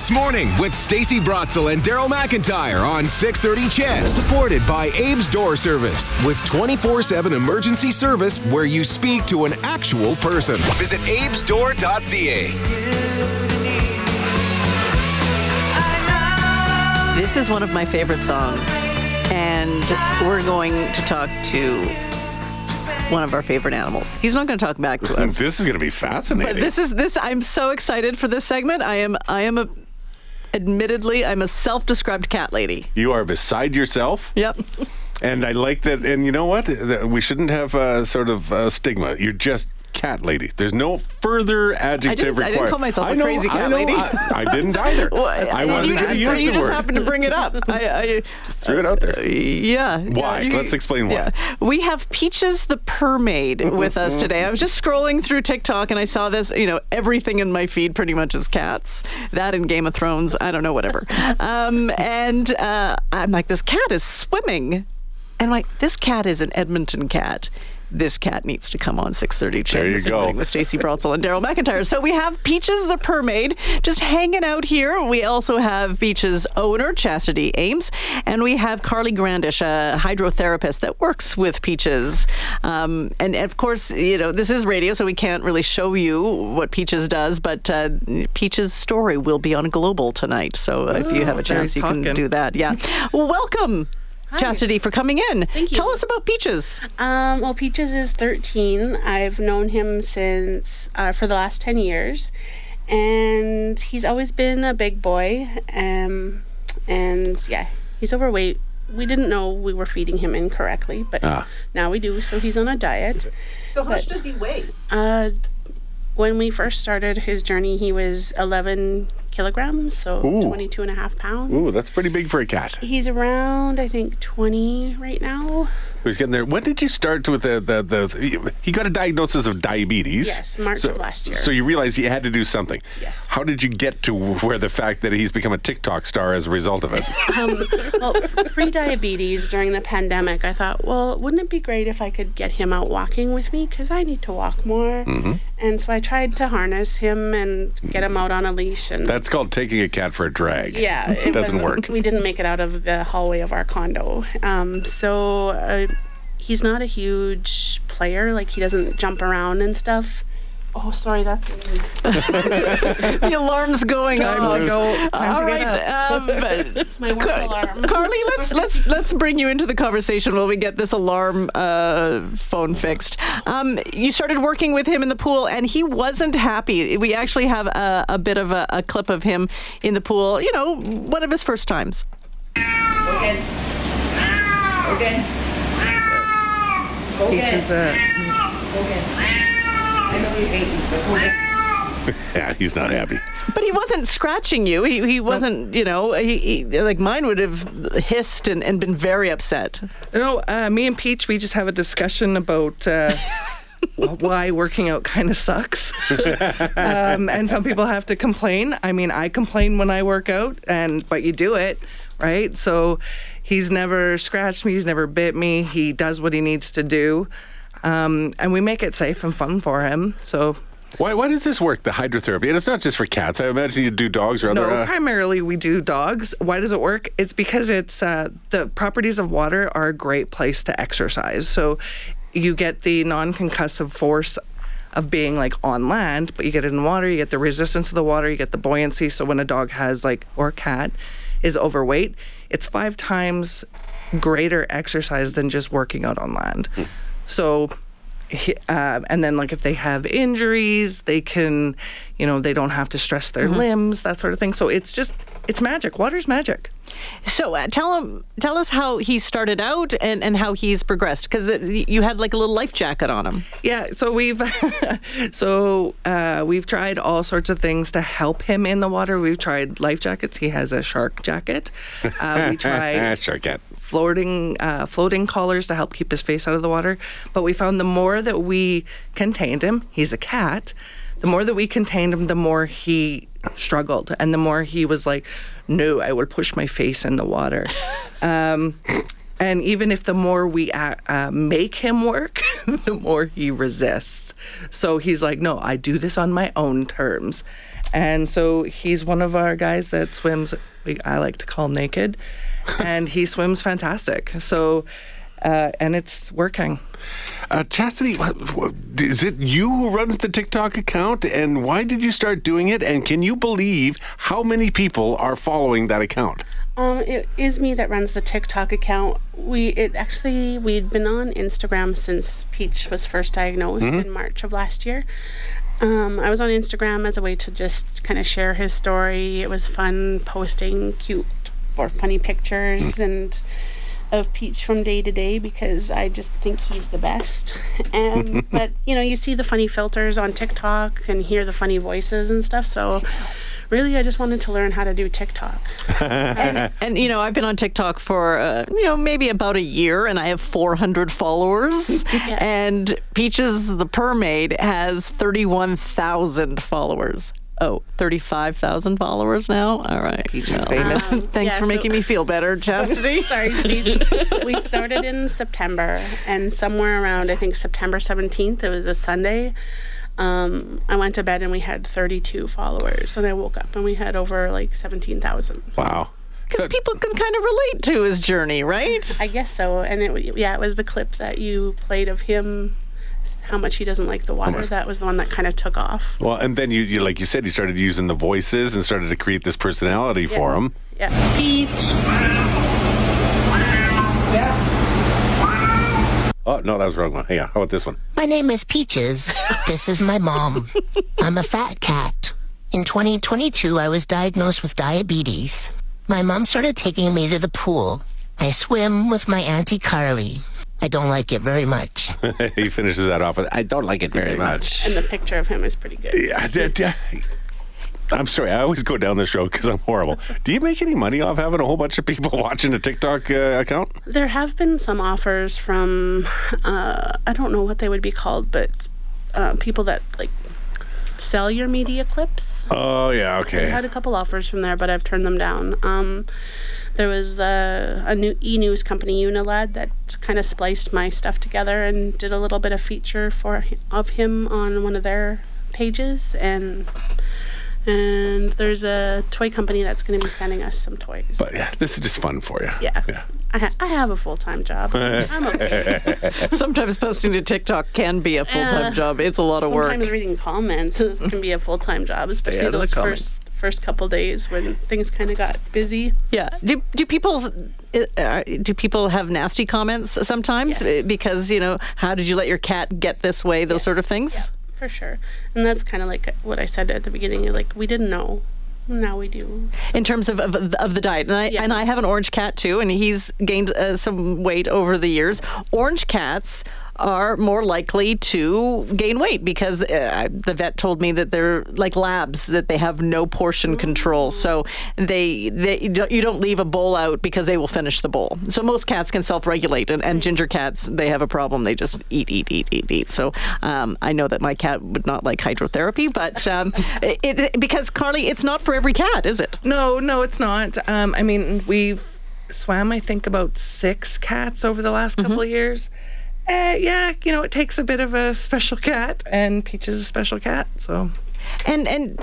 This morning with Stacey Brotzel and Daryl McIntyre on 630 CHED. Supported by Abe's Door Service with 24-7 emergency service where you speak to an actual person. Visit abesdoor.ca. This is one of my favorite songs, and we're going to talk to one of our favorite animals. He's not going to talk back to us. This is going to be fascinating. but this is this. I'm so excited for this segment. I am. I am a. Admittedly, I'm a self-described cat lady. you are beside yourself, Yep. and I like that. And you know what? We shouldn't have a sort of uh, stigma. You're just cat lady. There's no further adjective I didn't, I didn't call myself I a know, crazy I cat know, lady. I, I didn't either. Well, I wasn't just, going to use you the just word. happened to bring it up. I, I Just threw it out there. Yeah. Why? Yeah, you- Let's explain why. Yeah. We have Peaches the Purr-maid with us today. I was just scrolling through TikTok and I saw this, you know, everything in my feed pretty much is cats. That and Game of Thrones, I don't know, whatever. Um, and uh, I'm like, this cat is swimming. And like, this cat is an Edmonton cat. This cat needs to come on 6:30 There you this go. morning with Stacey Brotzel and Daryl McIntyre. So we have Peaches the Purr-maid just hanging out here. We also have Peaches owner Chastity Emes, and we have Carly Grandish, a hydrotherapist that works with Peaches. Um, and of course, you know this is radio, so we can't really show you what Peaches does. But uh, Peaches' story will be on Global tonight. So if you have a chance, you can do that. Yeah. Well, welcome. Chastity for coming in. Thank you. Tell us about Peaches. Um, well, Peaches is 13. I've known him since uh, for the last 10 years, and he's always been a big boy. Um, and yeah, he's overweight. We didn't know we were feeding him incorrectly, but Ah. now we do. So he's on a diet. So how much does he weigh? Uh, when we first started his journey, he was 11 kilograms, so Ooh. 22 and a half pounds. Ooh, that's pretty big for a cat. He's around, I think, 20 right now. Who's getting there? When did you start with the the, the he got a diagnosis of diabetes? Yes, March so, of last year. So you realized you had to do something. Yes. How did you get to where the fact that he's become a TikTok star as a result of it? Um, well, pre-diabetes during the pandemic, I thought, well, wouldn't it be great if I could get him out walking with me because I need to walk more. Mm-hmm. And so I tried to harness him and get him out on a leash. And That's called taking a cat for a drag. yeah, it doesn't wasn't- work. We didn't make it out of the hallway of our condo. Um, so uh, he's not a huge player. Like he doesn't jump around and stuff. Oh, sorry, that's me. the alarm's going Time off. to go. Time All to right, get up. um, but My work alarm. Carly, let's let's let's bring you into the conversation while we get this alarm uh, phone fixed. Um, you started working with him in the pool, and he wasn't happy. We actually have a, a bit of a, a clip of him in the pool. You know, one of his first times. Peaches, uh, Yeah, he's not happy. But he wasn't scratching you. He, he wasn't, you know, he, he like mine would have hissed and, and been very upset. no, uh, me and Peach, we just have a discussion about uh, why working out kind of sucks. um, and some people have to complain. I mean, I complain when I work out, and but you do it, right? So he's never scratched me. He's never bit me. He does what he needs to do, um, and we make it safe and fun for him. So Why, why does this work, the hydrotherapy? And it's not just for cats. I imagine you do dogs or other. No, uh, primarily we do dogs. Why does it work? It's because it's uh, the properties of water are a great place to exercise. So you get the non-concussive force of being like on land, but you get it in water. You get the resistance of the water. You get the buoyancy. So when a dog has like or a cat is overweight, it's five times greater exercise than just working out on land. So uh, and then like if they have injuries they can you know they don't have to stress their limbs that sort of thing so it's just it's magic water's magic So uh, tell him, tell us how he started out and, and how he's progressed because you had like a little life jacket on him. yeah so we've so uh, we've tried all sorts of things to help him in the water we've tried life jackets he has a shark jacket uh, we tried sure, cat. floating uh, floating collars to help keep his face out of the water. But we found the more that we contained him, he's a cat. The more that we contained him, the more he struggled, and the more he was like, "No, I will push my face in the water." um, And even if the more we uh, uh, make him work, the more he resists. So he's like, no, I do this on my own terms. And so he's one of our guys that swims, I like to call naked, and he swims fantastic. So, uh, and it's working. Uh, Chastity, what, what, is it you who runs the TikTok account? And why did you start doing it? And can you believe how many people are following that account? Um, it is me that runs the TikTok account. We it actually we'd been on Instagram since Peach was first diagnosed in March of last year. Um, I was on Instagram as a way to just kind of share his story. It was fun posting cute or funny pictures and of Peach from day to day because I just think he's the best. And but you know, you see the funny filters on TikTok and hear the funny voices and stuff. So really, I just wanted to learn how to do TikTok. And you know, I've been on TikTok for uh, you know maybe about a year, and I have 400 followers. And Peaches the Purr-maid has 31,000 followers. Oh, 35,000 followers now. All right. Peach is Well, famous. Thanks yeah, for so- making me feel better, Chastity. Sorry, Stacey. we started in September, and somewhere around I think September 17th, it was a Sunday. Um, I went to bed and we had 32 followers, and I woke up and we had over like 17,000. Wow. Because people can kind of relate to his journey, right? I guess so. And it, yeah, it was the clip that you played of him, how much he doesn't like the water. That was the one that kind of took off. Well, and then you, you, like you said, you started using the voices and started to create this personality for him. Yeah. Peach. Oh, no, that was the wrong one. Hang on. How about this one? My name is Peaches. This is my mom. I'm a fat cat. In 2022, I was diagnosed with diabetes. My mom started taking me to the pool. I swim with my Auntie Carly. I don't like it very much. he finishes that off with, I don't like it very much. And the picture of him is pretty good. Yeah, d- d- I'm sorry. I always go down this road because I'm horrible. Do you make any money off having a whole bunch of people watching a TikTok uh, account? There have been some offers from, uh, I don't know what they would be called, but uh, people that like sell your media clips. Oh, yeah, okay. I had a couple offers from there, but I've turned them down. Um, there was uh, a new e-news company, Unilad, that kind of spliced my stuff together and did a little bit of feature for of him on one of their pages, and and there's a toy company that's going to be sending us some toys. But yeah, this is just fun for you. yeah. Yeah. I, ha- I have a full time job. I'm okay. Sometimes posting to TikTok can be a full time Uh, job. It's a lot of work. Sometimes reading comments can be a full time job, especially out the those comments. first first couple days when things kind of got busy. Yeah. Do do people uh, do people have nasty comments sometimes Yes. Uh, because you know how did you let your cat get this way? Those sort of things. Yeah, for sure. And that's kind of like what I said at the beginning. Like we didn't know, now we do. in terms of, of, of the diet. And I, Yeah. and I have an orange cat too, and he's gained uh, some weight over the years. Orange cats are more likely to gain weight because uh, the vet told me that they're like labs that they have no portion control. So they, they you don't- leave a bowl out because they will finish the bowl. So most cats can self-regulate and, and ginger cats they have a problem. They just eat eat eat eat eat. So um, i know that my cat would not like hydrotherapy but um, it, it, because carly it's not for every cat is it? No, no, it's not. Um, I mean, we've swam, I think, about six cats over the last couple of years. Uh, yeah, you know, it takes a bit of a special cat, and Peach is a special cat, so. And and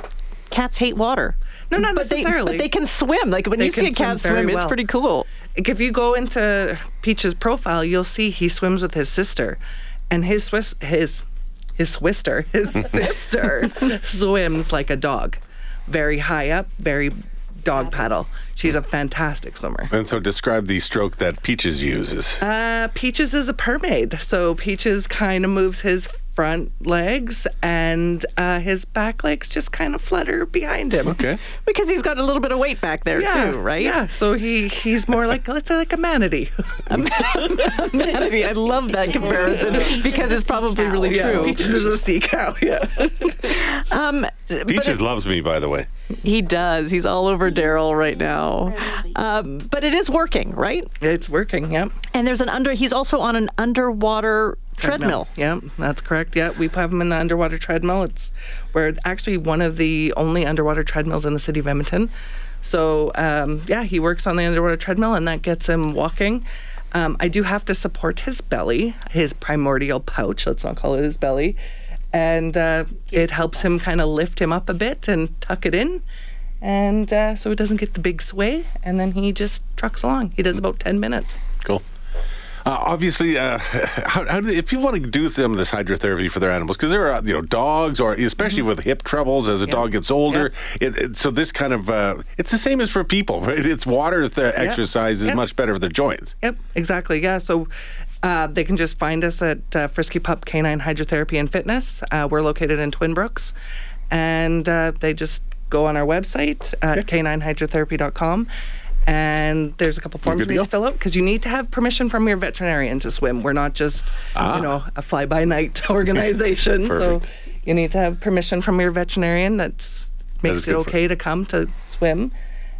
cats hate water. No, not but necessarily. They, but they can swim. Like when They you see a swim cat very swim, it's well. pretty cool. If you go into Peach's profile, you'll see he swims with his sister, and his Swiss, his his Swister, his sister swims like a dog, very high up, very dog paddle. She's a fantastic swimmer. And so describe the stroke that Peaches uses. Uh, Peaches is a purr-maid, so Peaches kind of moves his front legs, and uh, his back legs just kind of flutter behind him. okay. Because he's got a little bit of weight back there Yeah, too, right? Yeah, so he he's more like let's say like a manatee. Manatee. I love that comparison because it's probably really yeah, true. Peaches is a sea cow. Yeah. Um, Peaches it- loves me, by the way. he does. He's all over Daryl right now. Um, but it is working, right? It's working, yep. And there's an under. He's also on an underwater treadmill. Yep, that's correct. Yeah, we have him in the underwater treadmill. It's we're actually one of the only underwater treadmills in the city of Edmonton. So um, yeah, he works on the underwater treadmill, and that gets him walking. Um, I do have to support his belly, his primordial pouch. Let's not call it his belly, and uh, it helps him kind of lift him up a bit and tuck it in, and uh, so it doesn't get the big sway. And then he just trucks along. He does about ten minutes. Cool. Uh, obviously, uh, how, how do they, if people want to do some of this hydrotherapy for their animals, because there are you know dogs, or especially with hip troubles as a dog gets older. It, it, so this kind of uh, it's the same as for people. Right? It's water th- exercise is much better for their joints. Yep, exactly. Yeah. So uh, they can just find us at uh, Frisky Pup Canine Hydrotherapy and Fitness. Uh, we're located in Twin Brooks. And uh, they just go on our website at caninehydrotherapy.com. And there's a couple forms you need to fill out because you need to have permission from your veterinarian to swim. We're not just, you know, a fly by night organization. so you need to have permission from your veterinarian that makes is it okay to come to swim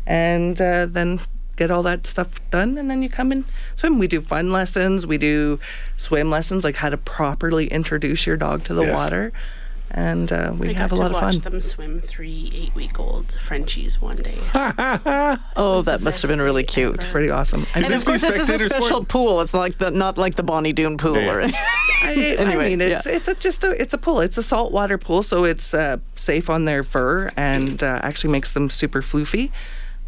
and uh, then get all that stuff done and then you come and swim we do fun lessons we do swim lessons like how to properly introduce your dog to the Yes. water and uh, we I have a lot to of watch fun them swim three eight-week-old Frenchies one day. Oh, that must have been really cute. ever. pretty awesome I, And this of course, this is a special sport? pool. It's like the not like the Bonnie Doon pool. Yeah. Or, I, I Anyway, mean it's yeah. it's a, just a it's a pool it's a saltwater pool so it's uh, safe on their fur and uh, actually makes them super floofy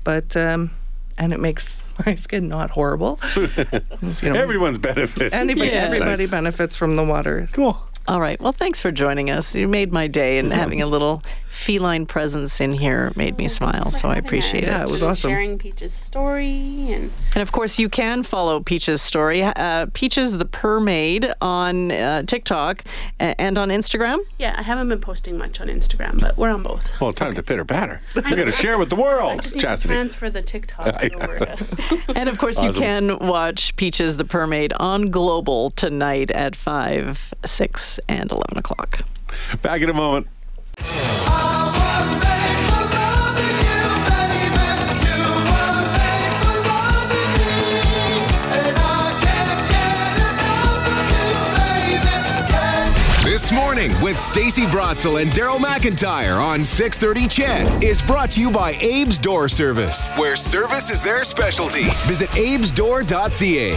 but um, and it makes my skin not horrible It's, you know, Everyone's benefit. Anybody, Yeah. everybody Nice. benefits from the water. cool. All right. Well, thanks for joining us. You made my day, and having a little feline presence in here made me smile. So I appreciate Yeah, it. it was awesome. Sharing Peach's story and And of course, you can follow Peach's story, uh, Peaches the Purr Maid, on uh, TikTok and on Instagram. yeah, I haven't been posting much on Instagram, but we're on both. Well, time to pitter patter. We got to share with the world, I just need Chastity. to transfer the TikToks over. And of course, you can watch Peaches the Purr Maid on Global tonight at 5, 6, and 11 o'clock. Back in a moment. With Stacey Brotzel and Daryl McIntyre on 630 Ched is brought to you by Abe's Door Service, where service is their specialty. Visit abesdoor.ca.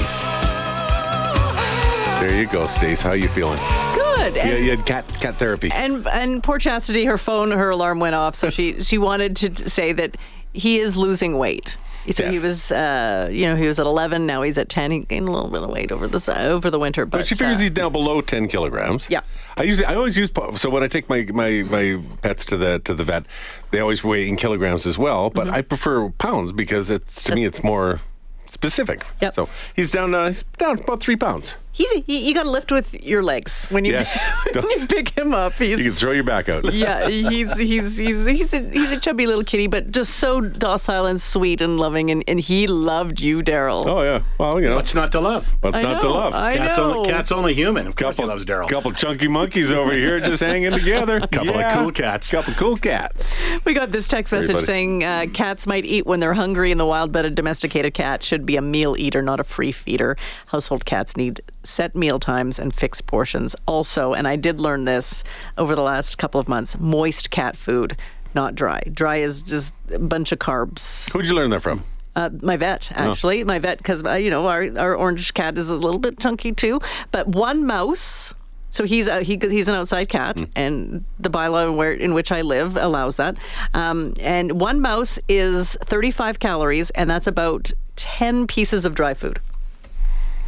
There you go, Stace. How are you feeling? Good. Yeah, And- you had cat cat therapy. And and poor Chastity, her phone, her alarm went off, so she she wanted to say that he is losing weight. So he was, uh, you know, he was at 11. Now he's at 10. He gained a little bit of weight over the over the winter, but, But she figures uh, he's down below ten kilograms. Yeah. I usually, I always use. So when I take my, my, my pets to the to the vet, they always weigh in kilograms as well. But Mm-hmm. I prefer pounds because it's to me it's more specific. Yep. So he's down. Uh, he's down about three pounds. He's he, you got to lift with your legs when you Yes. when you pick him up. He's You can throw your back out. yeah, he's he's he's he's a, he's a chubby little kitty, but just so docile and sweet and loving, and, and he loved you, Daryl. Oh yeah. Well, you know, What's not to love? what's I not to love? I Cat's know. only, cat's only human. Of course couple, he loves Daryl. couple chunky monkeys over here just hanging together. Couple of cool cats. Couple cool cats. We got this text message funny. saying uh, cats might eat when they're hungry, and the wild but a domesticated cat should be a meal eater, not a free feeder. Household cats need set meal times and fixed portions. Also, and I did learn this over the last couple of months moist cat food, not dry. Dry is just a bunch of carbs. Who'd you learn that from? Uh, my vet, actually, my vet, because uh, you know our, our orange cat is a little bit chunky too. But one mouse, so he's a, he, he's an outside cat, and the bylaw where in which I live allows that. Um, and one mouse is 35 calories, and that's about 10 pieces of dry food.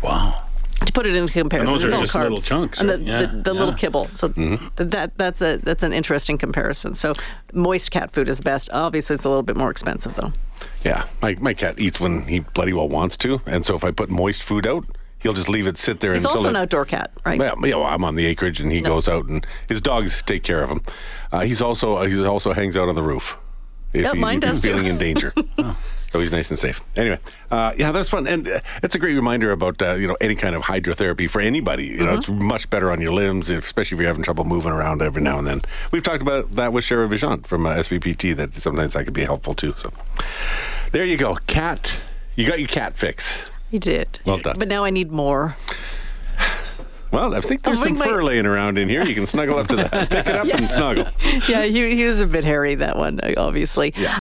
Wow. To put it into comparison, those it's are all just carbs. little chunks, and the. Yeah, the, the little kibble. So th- that that's a that's an interesting comparison. So moist cat food is best. Obviously, it's a little bit more expensive though. Yeah, my, my cat eats when he bloody well wants to, and so if I put moist food out, he'll just leave it sit there He's until also it, an outdoor cat, right? Yeah, yeah, well, I'm on the acreage, and he goes out, and his dogs take care of him. Uh, he's also uh, he also hangs out on the roof if, Yeah, he, mine if he's does too. feeling in danger. So he's nice and safe. Anyway, uh, yeah, that's fun, and uh, it's a great reminder about uh, you know any kind of hydrotherapy for anybody. You know, it's Mm-hmm. much better on your limbs, especially if you're having trouble moving around every now and then. We've talked about that with Shara Vision from uh, SVPT. That sometimes that could be helpful too. So there you go, cat. You got your cat fix. He did. Well done. But now I need more. Well, I think there's some my- fur laying around in here. You can snuggle up to that. Pick it up and snuggle. yeah, he, he was a bit hairy, that one, obviously. Yeah.